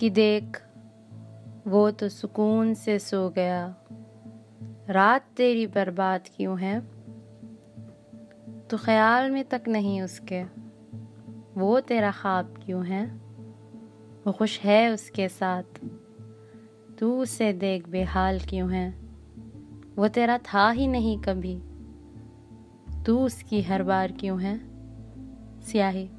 कि देख, वो तो सुकून से सो गया। रात तेरी बर्बाद क्यों है? तो ख्याल में तक नहीं उसके। वो तेरा ख्वाब क्यों है? वो खुश है उसके साथ। तू उसे देख बेहाल क्यों है? वो तेरा था ही नहीं कभी। तू उसकी हर बार क्यों है? स्याही।